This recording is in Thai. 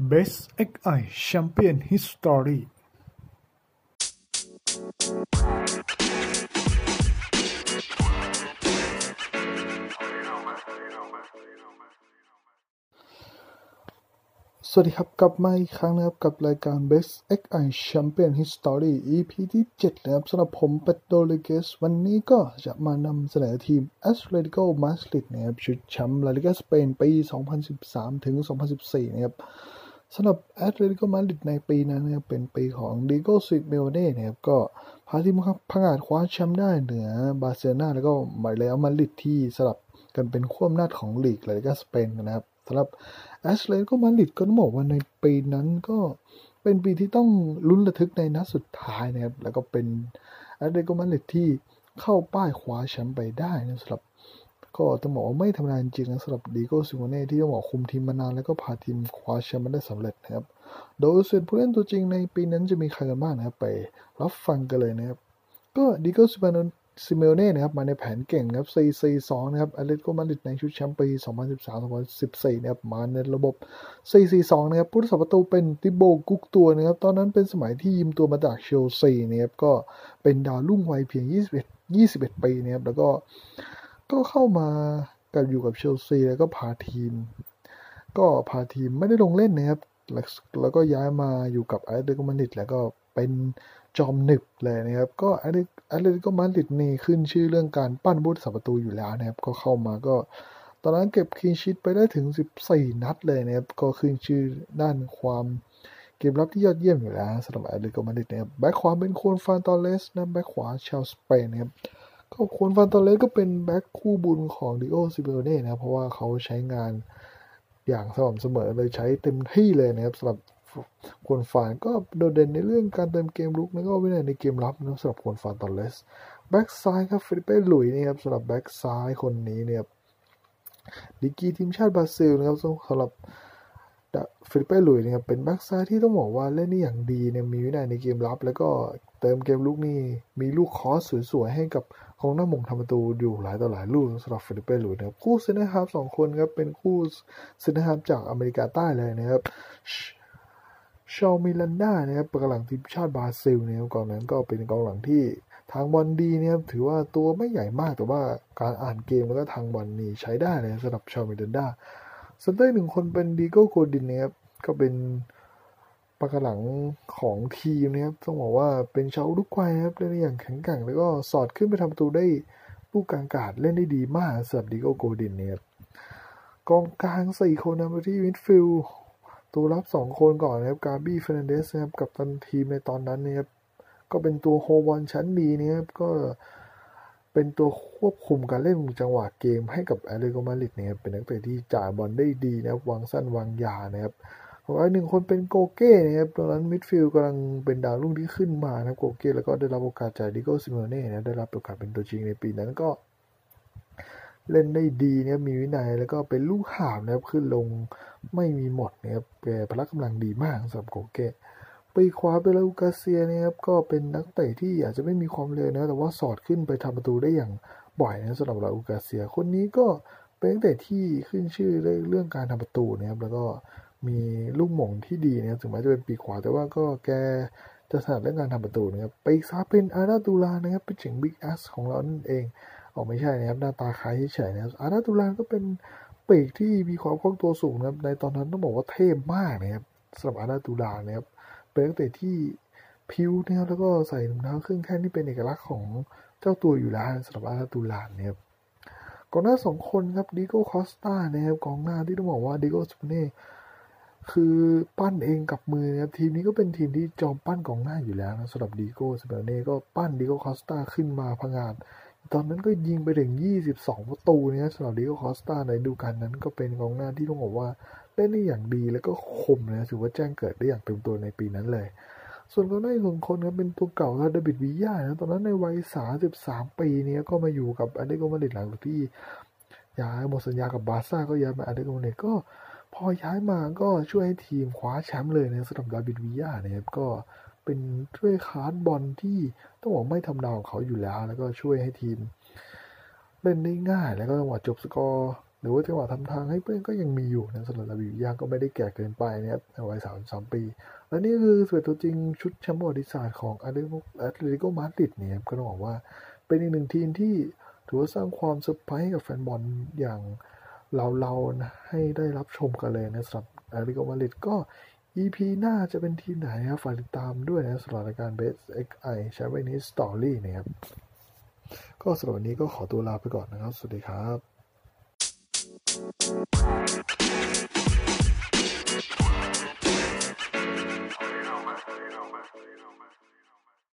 Best XI Champion History สวัสดีครับ กลับมาอีกครั้งนะครับ กับรายการ Best XI Champion History EP ที่ 7 นะครับสำหรับผมเป็ดโดเลเกสวันนี้ก็จะมานำเสนอทีม Atletico Madrid นะครับ ชุดแชมป์ลาลิกาสเปนปี 2013 ถึง 2014 นะครับ สำหรับ Atletico Madrid ในปีนั้นนะครับเป็นปีของ Diego Simeone นะครับก็พาทีมพังอาจคว้าแชมป์ได้เหนือบาร์เซโลนาแล้วก็เรอัลมาดริดที่สลับกันเป็นขั้วอำนาจของลีกลาลีกาสเปนนะครับสำหรับแอตเลติโกมาดริดก็ต้องบอกว่าในปีนั้นก็เป็นปีที่ต้องลุ้นระทึกในนัดสุดท้ายนะครับแล้วก็เป็นแอตเลติโกมาดริดที่เข้าป้ายคว้าแชมป์ไปได้นะสำหรับ ก็ต้องบอกว่าไม่ธรรมดาจริงนะสำหรับดิเอโก้ซิเมโอเน่ที่ต้องบอกคุมทีมมานานแล้วก็พาทีมคว้าแชมป์มาได้สำเร็จนะครับ โดยส่วนผู้เล่นตัวจริงในปีนั้นจะมีใครกันบ้างนะครับไปรับฟังกันเลยนะครับก็ดิเอโก้ซิเมโอเน่ซิเมโอเน่นะครับมาในแผนเก่งครับ 4-4-2 นะครับแอตเลติโกมาดริดในชุดแชมป์ปี 2013-2014 นะครับ มาในระบบ 4-4-2 นะครับผู้รักษาประตูเป็นติโบกูร์ตัวส์นะครับ ตอนนั้นเป็นสมัยที่ยืมตัวมาจากเชลซีนะครับ ก็เป็นดาวรุ่งวัยเพียง 21 21 ปีนะครับ แล้วก็ ก็เข้ามากับอยู่กับเชลซีแล้วก็พาทีม ก็พาทีมไม่ได้ลงเล่นนะครับ แล้วก็ย้ายมาอยู่กับแอตเลติโกมาดริดแล้วก็เป็นจอมหนึบเลยนะครับ ก็แอตเลติโกมาดริดนี่ขึ้นชื่อเรื่องการปั้นผู้รักษาประตูอยู่แล้วนะครับ ก็เข้ามาก็ ตอนนั้นเก็บ clean sheet ไปได้ถึง 14 นัดเลยนะครับ ก็ขึ้นชื่อด้านความเกมรับที่ยอดเยี่ยมอยู่แล้วสำหรับแอตเลติโกมาดริดนะครับแบ็คขวาเป็นฆวนฟรานตอร์เรสนะแบ็คขวาชาวสเปนนะครับ ก็ฆวนฟรานตอร์เรสก็เป็นแบ็คคู่บุญของดิเอโก้ซิเมโอเน่นะเพราะว่าเขาใช้งานอย่างสม่ำเสมอเลยใช้เต็มที่เลยนะครับสำหรับฆวนฟรานก็โดดเด่นในเรื่องการเติมเกมรุกแล้วก็วินัยในเกมรับนะสำหรับฆวนฟรานตอร์เรสแบ็กซ้ายครับฟิลิปเป้ลุยส์นี่ครับสำหรับแบ็กซ้ายคนนี้เนี่ยดีกรีทีมชาติบราซิลนะครับสำหรับ ฟิลิปเป้ลุยส์นะครับเป็นแบ็กซ้ายที่ต้องบอกว่าเล่นได้อย่างดีเนี่ยมีวินัยในเกมรับ แล้วก็เติมเกมรุกนี่มีลูก cross สวยๆให้กับของหน้ามงทำประตูอยู่หลายต่อหลายลูกสำหรับฟิลิปเป้ลุยส์นะครับคู่เซนเตอร์ฮาร์ฟสองคนครับเป็นคู่เซนเตอร์ฮาร์ฟจากอเมริกาใต้เลยนะครับชูเอามิรันด้านะครับกองหลังทีมชาติบราซิลนะครับตอนนั้นก็เป็นกองหลังที่ทางบอลดีนะครับถือว่าตัวไม่ใหญ่มากแต่ว่าการอ่านเกมแล้วก็ทางบอลนี่ใช้ได้เลยสำหรับชูเอามิรันด้า เซนเตอร์หนึ่งคนเป็นดิเอโก้โกดินนะครับก็เป็นปราการหลังของทีมนะครับต้องบอกว่าเป็นชาวอุรุกวัยครับเล่นได้อย่างแข็งแกร่งแล้วก็สอดขึ้นไปทำประตูได้ลูกกลางอากาศเล่นได้ดีมากสำหรับดิเอโก้โกดินเนี่ยกองกลางสี่คนนะมาที่มิดฟิลด์ตัวรับสองคนก่อนนะครับกาบี้เฟร์นานเดซนะครับกัปตันทีมในตอนนั้นนะครับก็เป็นตัวโฮลด์บอลชั้นดีนะครับก็ เป็นตัวควบคุมการเล่นจังหวะเกมให้กับแอตเลติโกมาดริดนะครับเป็นนักเตะที่จ่ายบอลได้ดีนะครับวางสั้นวางยาวนะครับอีกหนึ่งคนเป็นโกเก้นะครับตอนนั้นมิดฟิลด์กำลังเป็นดาวรุ่งที่ขึ้นมานะโกเก้แล้วก็ได้รับโอกาสจากดิเอโก้ซิเมโอเน่นะได้รับโอกาสเป็นตัวจริงในปีนั้นก็เล่นได้ดีเนี่ยมีวินัยแล้วก็เป็นลูกหามนะครับขึ้นลงไม่มีหมดนะครับแกพละกำลังดีมากสำหรับโกเก้ ปีขวาเปลาูกาเซียนะครับก็เป็นนักเตะที่อาจจะไม่มีความเร็วนะแต่ว่าสอดขึ้นไปทำประตูได้อย่างบ่อยนะสำหรับลาอูกาเซีย คนนี้ก็เป็นนักเตะที่ขึ้นชื่อเรื่องการทำประตูนะครับแล้วก็มีลูกหม่งที่ดีนะครับถึงแม้จะเป็นปีขวาแต่ว่าก็แกจะถนัดเรื่องการทำประตูนะครับไปซาเป็นอาราตูลานะครับเป็นเจ๋งบิ๊กแอสของเรานั่นเองออกไม่ใช่นะครับหน้าตาคล้ายเฉยนะครับอาราตุลานก็เป็นปีกที่มีความคล่องตัวสูงนะครับในตอนนั้นต้องบอกว่าเท่มากนะครับสำหรับอาร์ดาตูรานนะครับ เป็นนักเตะที่พลิ้วนะครับแล้วก็ใส่รองเท้าครึ่งแข้งที่เป็นเอกลักษณ์ของเจ้าตัวอยู่แล้วสำหรับอาร์ดาตูรานนะครับกองหน้าสองคนครับดิเอโก้คอสตานะครับกองหน้าที่ต้องบอกว่าดิเอโก้ซิเมโอเน่คือปั้นเองกับมือครับทีมนี้ก็เป็นทีมที่จอมปั้นกองหน้าอยู่แล้วนะสำหรับดิเอโก้ซิเมโอเน่ก็ปั้นดิเอโก้คอสตาขึ้นมาพังงานตอนนั้นก็ยิงไปถึง 22 ประตูเนี่ยสำหรับดิเอโก้คอสตาในฤดูกาลนั้นก็เป็นกองหน้าที่ต้องบอกว่า เล่นได้อย่างดีแล้วก็คมนะถือว่าแจ้งเกิดได้อย่างเต็มตัวในปีนั้นเลย ส่วนกองหน้าอีกคนก็เป็นตัวเก่าครับดาวิดบีย่านะตอนนั้นในวัย 33 ปีนี้ก็มาอยู่กับแอตเลติโกมาดริดหลังที่ย้ายหมดสัญญากับบาร์ซ่าก็ย้ายมาแอตเลติโกมาดริดก็พอย้ายมาก็ช่วยให้ทีมคว้าแชมป์เลยนะสำหรับดาวิดบีย่านะครับก็เป็นช่วยคาร์ดบอลที่ต้องบอกไม่ธรรมดาของเขาอยู่แล้ว แล้วก็ช่วยให้ทีมเล่นได้ง่าย แล้วก็จังหวะจบสกอร์ หรือว่าจังหวะทำทางให้เพื่อนก็ยังมีอยู่นะสำหรับดาบิดบีย่าก็ไม่ได้แก่เกินไปนะครับในวัย33ปี และนี่คือ11 ตัวจริงชุดแชมป์ประวัติศาสตร์ของอาร์เดแอตเลติโกมาดริดเนี่ยก็ต้องบอกว่าเป็นอีกหนึ่งทีมที่ถือว่าสร้างความเซอร์ไพรส์ให้กับแฟนบอลอย่างเราๆนะให้ได้รับชมกันเลยนะสำหรับแอตเลติโกมาดริดก็ EP หน้าจะเป็นทีมไหนครับฝากติดตามด้วยนะสำหรับรายการ Best XI Chinese Story นะครับก็สำหรับวันนี้ก็ขอตัวลาไปก่อนนะครับ สวัสดีครับ you know, man.